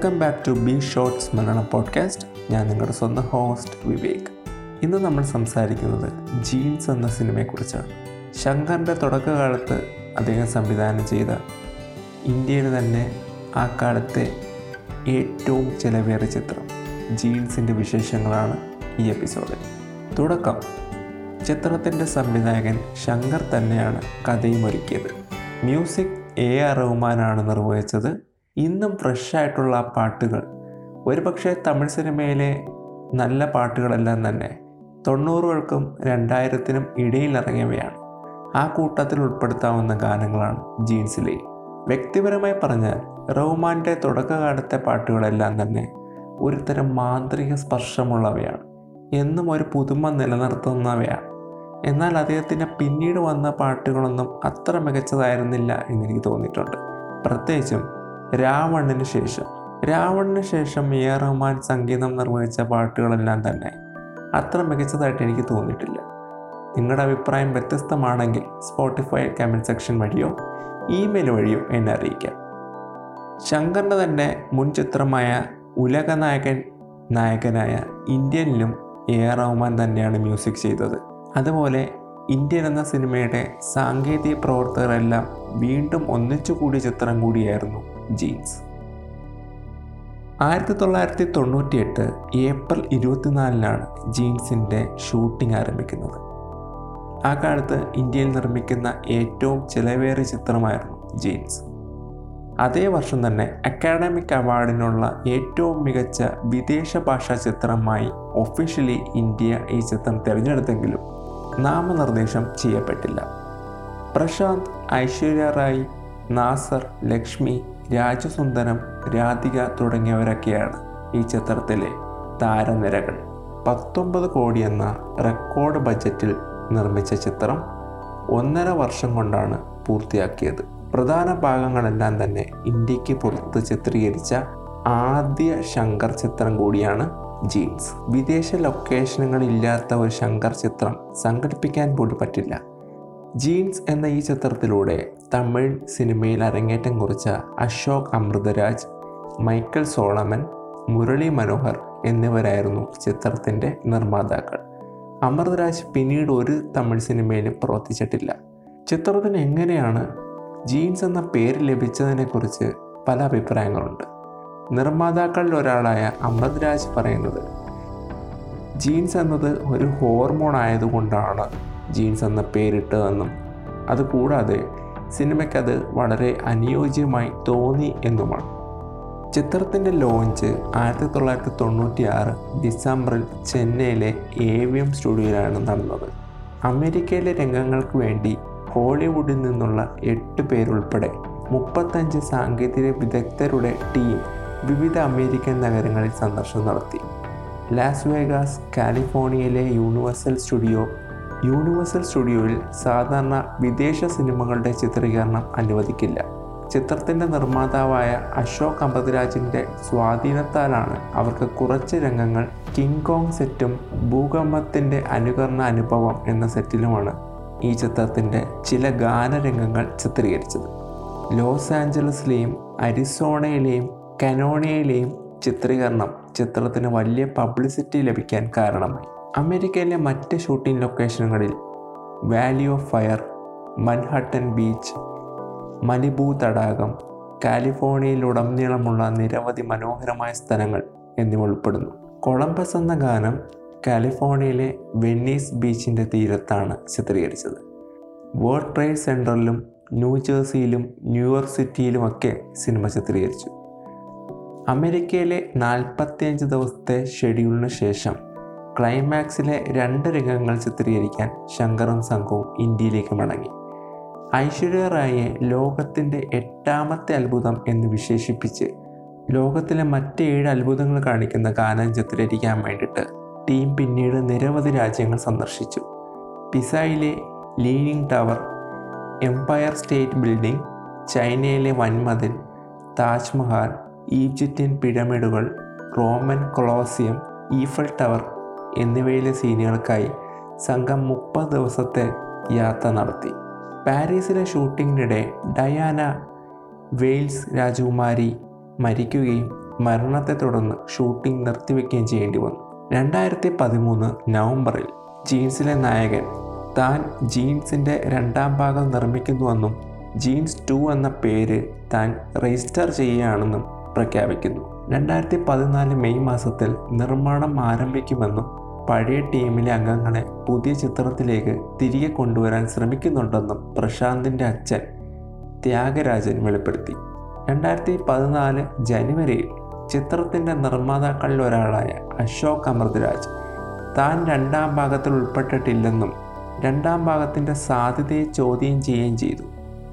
Welcome back to B shorts Malayalam podcast ഞാൻ നിങ്ങളുടെ സ്വന്തം ഹോസ്റ്റ് വിവേക്. ഇന്ന് നമ്മൾ സംസാരിക്കുന്നത് ജീൻസ് എന്ന സിനിമയെക്കുറിച്ചാണ്. ശങ്കറിന്റെ തുടക്കകാലത്ത് അദ്ദേഹം സംവിധാനം ചെയ്ത ഇന്ത്യയിൽ തന്നെ ആ കാലത്തെ ഏറ്റവും ചിലവേറിയ ചിത്രം ജീൻസിന്റെ വിശേഷങ്ങളാണ് ഈ എപ്പിസോഡിൽ തുടക്കം. ചിത്രത്തിന്റെ സംവിധായകൻ ശങ്കർ തന്നെയാണ് കഥയും ഒരുക്കിയത്. മ്യൂസിക് എ ആർ റഹ്മാനാണ് നിർവഹിച്ചത്. ഇന്നും ഫ്രഷ് ആയിട്ടുള്ള ആ പാട്ടുകൾ. ഒരുപക്ഷെ തമിഴ് സിനിമയിലെ നല്ല പാട്ടുകളെല്ലാം തന്നെ തൊണ്ണൂറുകൾക്കും രണ്ടായിരത്തിനും ഇടയിൽ ഇറങ്ങിയവയാണ്. ആ കൂട്ടത്തിൽ ഉൾപ്പെടുത്താവുന്ന ഗാനങ്ങളാണ് ജീൻസിലെ. വ്യക്തിപരമായി പറഞ്ഞാൽ റഹ്മാന്റെ തുടക്കകാലത്തെ പാട്ടുകളെല്ലാം തന്നെ ഒരുതരം മാന്ത്രിക സ്പർശമുള്ളവയാണ്. എന്നും ഒരു പുതുമ നിലനിർത്തുന്നവയാണ്. എന്നാൽ അദ്ദേഹത്തിന്റെ പിന്നീട് വന്ന പാട്ടുകളൊന്നും അത്ര മികച്ചതായിരുന്നില്ല എന്നെനിക്ക് തോന്നിയിട്ടുണ്ട്. പ്രത്യേകിച്ചും രാവണന് ശേഷം. രാവണന് ശേഷം എ റഹ്മാൻ സംഗീതം നിർവഹിച്ച പാട്ടുകളെല്ലാം തന്നെ അത്ര മികച്ചതായിട്ട് എനിക്ക് തോന്നിയിട്ടില്ല. നിങ്ങളുടെ അഭിപ്രായം വ്യത്യസ്തമാണെങ്കിൽ സ്പോട്ടിഫൈ കമന്റ് സെക്ഷൻ വഴിയോ ഇമെയിൽ വഴിയോ എന്നെ അറിയിക്കാം. ശങ്കറിന്റെ തന്നെ മുൻ ചിത്രമായ ഉലകനായകൻ നായകനായ ഇന്ത്യനിലും എ ആർ റഹ്മാൻ തന്നെയാണ് മ്യൂസിക് ചെയ്തത്. അതുപോലെ ഇന്ത്യൻ എന്ന സിനിമയുടെ സാങ്കേതിക പ്രവർത്തകരെല്ലാം വീണ്ടും ഒന്നിച്ചു കൂടിയ ചിത്രം കൂടിയായിരുന്നു ജീൻസ് ആയിരത്തി തൊള്ളായിരത്തി തൊണ്ണൂറ്റിയെട്ട് ഏപ്രിൽ ഇരുപത്തിനാലിനാണ് ജീൻസിന്റെ ഷൂട്ടിംഗ് ആരംഭിക്കുന്നത്. ആ കാലത്ത് ഇന്ത്യയിൽ നിർമ്മിക്കുന്ന ഏറ്റവും ചിലവേറിയ ചിത്രമായിരുന്നു ജീൻസ് അതേ വർഷം തന്നെ അക്കാഡമിക് അവാർഡിനുള്ള ഏറ്റവും മികച്ച വിദേശ ഭാഷാ ചിത്രമായി ഒഫീഷ്യലി ഇന്ത്യ ഈ ചിത്രം തിരഞ്ഞെടുത്തെങ്കിലും നാമനിർദ്ദേശം ചെയ്യപ്പെട്ടില്ല. പ്രശാന്ത് ഐശ്വര്യ റായ് നാസർ ലക്ഷ്മി രാജസുന്ദരം രാധിക തുടങ്ങിയവരൊക്കെയാണ് ഈ ചിത്രത്തിലെ താരനിരകൾ. പത്തൊമ്പത് കോടി എന്ന റെക്കോർഡ് ബജറ്റിൽ നിർമ്മിച്ച ചിത്രം ഒന്നര വർഷം കൊണ്ടാണ് പൂർത്തിയാക്കിയത്. പ്രധാന ഭാഗങ്ങളെല്ലാം തന്നെ ഇന്ത്യയ്ക്ക് പുറത്ത് ചിത്രീകരിച്ച ആദ്യ ശങ്കർ ചിത്രം കൂടിയാണ് ജീൻസ്. വിദേശ ലൊക്കേഷനുകളില്ലാത്ത ഒരു ശങ്കർ ചിത്രം സംഘടിപ്പിക്കാൻ പോലും പറ്റില്ല. ജീൻസ് എന്ന ഈ ചിത്രത്തിലൂടെ തമിഴ് സിനിമയിൽ അരങ്ങേറ്റം കുറിച്ച അശോക് അമൃതരാജ് മൈക്കൽ സോളമൻ മുരളി മനോഹർ എന്നിവരായിരുന്നു ചിത്രത്തിന്റെ നിർമ്മാതാക്കൾ. അമൃതരാജ് പിന്നീട് ഒരു തമിഴ് സിനിമയിലും പ്രവർത്തിച്ചിട്ടില്ല. ചിത്രത്തിന് എങ്ങനെയാണ് ജീൻസ് എന്ന പേര് ലഭിച്ചതിനെക്കുറിച്ച് പല അഭിപ്രായങ്ങളുണ്ട്. നിർമ്മാതാക്കളിൽ ഒരാളായ അമൃതരാജ് പറയുന്നത് ജീൻസ് എന്നത് ഒരു ഹോർമോൺ ആയതുകൊണ്ടാണ് ജീൻസ് എന്ന പേരിട്ടതെന്നും അതുകൂടാതെ സിനിമയ്ക്കത് വളരെ അനുയോജ്യമായി തോന്നി എന്നുമാണ്. ചിത്രത്തിന്റെ ലോഞ്ച് ആയിരത്തി തൊള്ളായിരത്തി തൊണ്ണൂറ്റി ആറ് ഡിസംബറിൽ ചെന്നൈയിലെ എ വി എം സ്റ്റുഡിയോയിലാണ് നടന്നത്. അമേരിക്കയിലെ രംഗങ്ങൾക്ക് വേണ്ടി ഹോളിവുഡിൽ നിന്നുള്ള എട്ട് പേരുൾപ്പെടെ മുപ്പത്തഞ്ച് സാങ്കേതിക വിദഗ്ധരുടെ ടീം വിവിധ അമേരിക്കൻ നഗരങ്ങളിൽ സന്ദർശനം നടത്തി. ലാസ് വേഗാസ് കാലിഫോർണിയയിലെ യൂണിവേഴ്സൽ സ്റ്റുഡിയോ യൂണിവേഴ്സൽ സ്റ്റുഡിയോയിൽ സാധാരണ വിദേശ സിനിമകളുടെ ചിത്രീകരണം അനുവദിക്കില്ല. ചിത്രത്തിന്റെ നിർമ്മാതാവായ അശോക് അമ്പതിരാജിന്റെ സ്വാധീനത്താലാണ് അവർക്ക് കുറച്ച് രംഗങ്ങൾ കിങ് കോങ് സെറ്റും ഭൂകമ്പത്തിന്റെ അനുകരണ അനുഭവം എന്ന സെറ്റിലുമാണ് ഈ ചിത്രത്തിന്റെ ചില ഗാനരംഗങ്ങൾ ചിത്രീകരിച്ചത്. ലോസ് ആഞ്ചലസിലെയും അരിസോണയിലെയും കനോണയിലെയും ചിത്രീകരണം ചിത്രത്തിന് വലിയ പബ്ലിസിറ്റി ലഭിക്കാൻ കാരണമായി. അമേരിക്കയിലെ മറ്റ് shooting ലൊക്കേഷനുകളിൽ Valley of Fire Manhattan Beach Malibu തടാകം കാലിഫോർണിയയിലുടനീളമുള്ള നിരവധി മനോഹരമായ സ്ഥലങ്ങൾ എന്നിവ ഉൾപ്പെടുന്നു. കൊളംബസ് എന്ന ഗാനം കാലിഫോർണിയയിലെ വെന്നീസ് ബീച്ചിന്റെ തീരത്താണ് ചിത്രീകരിച്ചത്. വേൾഡ് ട്രേഡ് സെന്ററിലും ന്യൂജേഴ്സിയിലും ന്യൂയോർക്ക് സിറ്റിയിലുമൊക്കെ സിനിമ ചിത്രീകരിച്ചു. അമേരിക്കയിലെ നാൽപ്പത്തിയഞ്ച് ദിവസത്തെ ഷെഡ്യൂളിന് ശേഷം ക്ലൈമാക്സിലെ രണ്ട് രംഗങ്ങൾ ചിത്രീകരിക്കാൻ ശങ്കറും സംഘവും ഇന്ത്യയിലേക്ക് മടങ്ങി. ഐശ്വര്യ റായിയെ ലോകത്തിന്റെ എട്ടാമത്തെ അത്ഭുതം എന്ന് വിശേഷിപ്പിച്ച് ലോകത്തിലെ മറ്റ് ഏഴ് അത്ഭുതങ്ങൾ കാണിക്കുന്ന ഗാനം ചിത്രീകരിക്കാൻ വേണ്ടിയിട്ട് ടീം പിന്നീട് നിരവധി രാജ്യങ്ങൾ സന്ദർശിച്ചു. പിസയിലെ leaning tower Empire State Building ചൈനയിലെ വൻമതിൽ താജ്മഹൽ ഈജിപ്ഷ്യൻ പിരമിഡുകൾ റോമൻ കൊളോസിയം ഈഫൽ ടവർ എന്നിവയിലെ സീനുകൾക്കായി സംഘം മുപ്പത് ദിവസത്തെ യാത്ര നടത്തി. പാരീസിലെ ഷൂട്ടിങ്ങിനിടെ ഡയാന വെയിൽസ് രാജകുമാരി മരിക്കുകയും മരണത്തെ തുടർന്ന് ഷൂട്ടിംഗ് നിർത്തിവെക്കുകയും ചെയ്യേണ്ടി വന്നു. രണ്ടായിരത്തി പതിമൂന്ന് നവംബറിൽ ജീൻസിലെ നായകൻ താൻ ജീൻസിന്റെ രണ്ടാം ഭാഗം നിർമ്മിക്കുന്നുവെന്നും ജീൻസ് ടു എന്ന പേര് താൻ രജിസ്റ്റർ ചെയ്യുകയാണെന്നും പ്രഖ്യാപിക്കുന്നു. രണ്ടായിരത്തി പതിനാല് മെയ് മാസത്തിൽ നിർമ്മാണം ആരംഭിക്കുമെന്നും പഴയ ടീമിലെ അംഗങ്ങളെ പുതിയ ചിത്രത്തിലേക്ക് തിരികെ കൊണ്ടുവരാൻ ശ്രമിക്കുന്നുണ്ടെന്നും പ്രശാന്തിന്റെ അച്ഛൻ ത്യാഗരാജൻ വെളിപ്പെടുത്തി. രണ്ടായിരത്തി പതിനാല് ജനുവരിയിൽ ചിത്രത്തിന്റെ നിർമ്മാതാക്കളിൽ ഒരാളായ അശോക് അമൃതരാജ് താൻ രണ്ടാം ഭാഗത്തിൽ ഉൾപ്പെട്ടിട്ടില്ലെന്നും രണ്ടാം ഭാഗത്തിന്റെ സാധ്യതയെ ചോദ്യം ചെയ്യുകയും ചെയ്തു.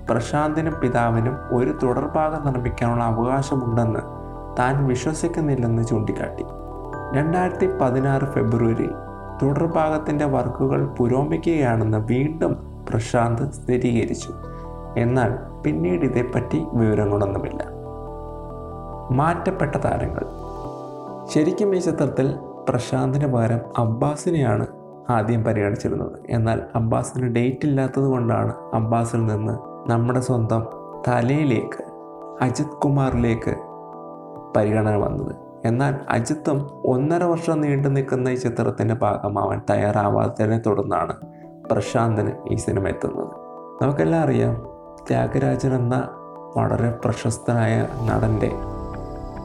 പ്രശാന്തിനും പിതാവിനും ഒരു തുടർഭാഗം നിർമ്മിക്കാനുള്ള അവകാശമുണ്ടെന്ന് താൻ വിശ്വസിക്കുന്നില്ലെന്ന് ചൂണ്ടിക്കാട്ടി. രണ്ടായിരത്തി പതിനാറ് ഫെബ്രുവരിയിൽ തുടർഭാഗത്തിന്റെ വർക്കുകൾ പുരോഗമിക്കുകയാണെന്ന് വീണ്ടും പ്രശാന്ത് സ്ഥിരീകരിച്ചു. എന്നാൽ പിന്നീട് ഇതേപ്പറ്റി വിവരങ്ങളൊന്നുമില്ല. മാറ്റപ്പെട്ട താരങ്ങൾ. ശരിക്കും ഈ ചിത്രത്തിൽ പ്രശാന്തിന് പകരം അബ്ബാസിനെയാണ് ആദ്യം പരിഗണിച്ചിരുന്നത്. എന്നാൽ അബ്ബാസിന് ഡേറ്റ് ഇല്ലാത്തത് കൊണ്ടാണ് അബ്ബാസിൽ നിന്ന് നമ്മുടെ സ്വന്തം തലയിലേക്ക് അജിത് കുമാറിലേക്ക് പരിഗണന വന്നത്. എന്നാൽ അജിത്തും ഒന്നര വർഷം നീണ്ടു നിൽക്കുന്ന ഈ ചിത്രത്തിന്റെ ഭാഗമാവാൻ തയ്യാറാവാത്തതിനെ തുടർന്നാണ് പ്രശാന്തിന് ഈ സിനിമ എത്തുന്നത്. നമുക്കെല്ലാം അറിയാം ത്യാഗരാജൻ എന്ന വളരെ പ്രശസ്തനായ നടന്റെ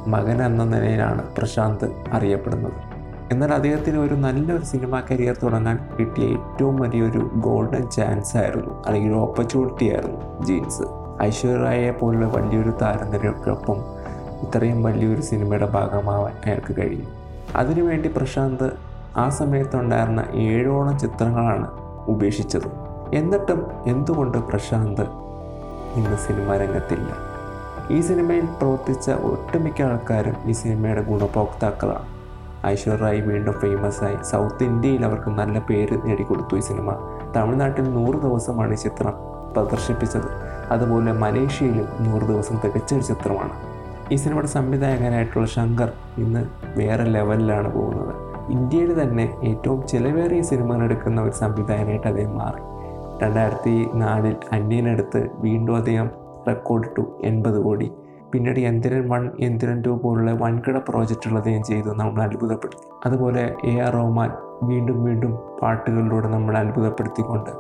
മകൻ എന്ന നിലയിലാണ് പ്രശാന്ത് അറിയപ്പെടുന്നത്. എന്നാൽ അദ്ദേഹത്തിന് ഒരു നല്ലൊരു സിനിമാ കരിയർ തുടങ്ങാൻ കിട്ടിയ ഏറ്റവും വലിയൊരു ഗോൾഡൻ ചാൻസ് ആയിരുന്നു അല്ലെങ്കിൽ ഓപ്പർച്യൂണിറ്റി ആയിരുന്നു ജീൻസ്. ഐശ്വര്യയെ പോലുള്ള വലിയൊരു താരനിരക്കൊപ്പം ഇത്രയും വലിയൊരു സിനിമയുടെ ഭാഗമാവാൻ അയാൾക്ക് കഴിഞ്ഞു. അതിനുവേണ്ടി പ്രശാന്ത് ആ സമയത്തുണ്ടായിരുന്ന ഏഴോളം ചിത്രങ്ങളാണ് ഉപേക്ഷിച്ചത്. എന്നിട്ടും എന്തുകൊണ്ട് പ്രശാന്ത് ഇന്ന് സിനിമാ രംഗത്തില്ല? ഈ സിനിമയിൽ പ്രവർത്തിച്ച ഒട്ടുമിക്ക ആൾക്കാരും ഈ സിനിമയുടെ ഗുണഭോക്താക്കളാണ്. ഐശ്വര്യായി വീണ്ടും ഫേമസ് ആയി. സൗത്ത് ഇന്ത്യയിൽ അവർക്ക് നല്ല പേര് നേടിക്കൊടുത്തു ഈ സിനിമ. തമിഴ്നാട്ടിൽ നൂറ് ദിവസമാണ് ഈ ചിത്രം പ്രദർശിപ്പിച്ചത്. അതുപോലെ മലേഷ്യയിലും നൂറ് ദിവസം തികച്ചൊരു ചിത്രമാണ്. ഈ സിനിമയുടെ സംവിധായകനായിട്ടുള്ള ശങ്കർ ഇന്ന് വേറെ ലെവലിലാണ് പോകുന്നത്. ഇന്ത്യയിൽ തന്നെ ഏറ്റവും ചിലവേറിയ സിനിമകൾ എടുക്കുന്ന ഒരു സംവിധായകനായിട്ട് അദ്ദേഹം മാറി. രണ്ടായിരത്തി നാലിൽ അന്യനെടുത്ത് വീണ്ടും അദ്ദേഹം റെക്കോർഡിട്ടു എൺപത് കോടി. പിന്നീട് യന്ത്രൻ വൺ യന്ത്രൻ ടു പോലുള്ള വൻകിട പ്രോജക്റ്റുകൾ അദ്ദേഹം ചെയ്തു നമ്മൾ അത്ഭുതപ്പെടുത്തി. അതുപോലെ എ ആർ റഹ്മാൻ വീണ്ടും വീണ്ടും പാട്ടുകളിലൂടെ നമ്മൾ അത്ഭുതപ്പെടുത്തിക്കൊണ്ട്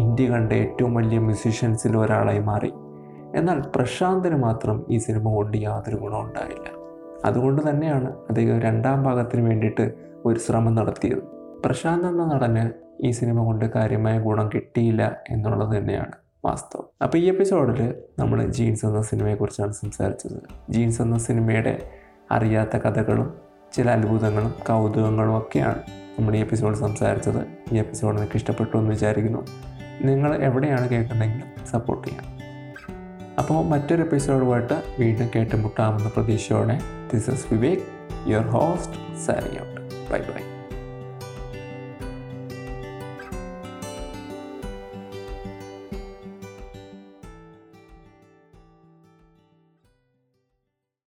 ഇന്ത്യ കണ്ട ഏറ്റവും വലിയ മ്യൂസീഷ്യൻസിൽ ഒരാളായി മാറി. എന്നാൽ പ്രശാന്തിന് മാത്രം ഈ സിനിമ കൊണ്ട് യാതൊരു ഗുണവും ഉണ്ടായില്ല. അതുകൊണ്ട് തന്നെയാണ് അദ്ദേഹം രണ്ടാം ഭാഗത്തിന് വേണ്ടിയിട്ട് ഒരു ശ്രമം നടത്തിയത്. പ്രശാന്ത് എന്ന നടന് ഈ സിനിമ കൊണ്ട് കാര്യമായ ഗുണം കിട്ടിയില്ല എന്നുള്ളത് തന്നെയാണ് വാസ്തവം. അപ്പോൾ ഈ എപ്പിസോഡിൽ നമ്മൾ ജീൻസ് എന്ന സിനിമയെക്കുറിച്ചാണ് സംസാരിച്ചത്. ജീൻസ് എന്ന സിനിമയുടെ അറിയാത്ത കഥകളും ചില അത്ഭുതങ്ങളും കൗതുകങ്ങളും ഒക്കെയാണ് നമ്മൾ ഈ എപ്പിസോഡ് സംസാരിച്ചത്. ഈ എപ്പിസോഡ് നിങ്ങൾക്ക് ഇഷ്ടപ്പെട്ടു എന്ന് വിചാരിക്കുന്നു. നിങ്ങൾ എവിടെയാണ് കേൾക്കുന്നതെങ്കിലും സപ്പോർട്ട് ചെയ്യാം. അപ്പോൾ മറ്റൊരു എപ്പിസോഡുമായിട്ട് വീണ്ടും കേട്ടുമുട്ടാമെന്ന പ്രതീക്ഷയോടെ. This is Vivek your host sorry out bye bye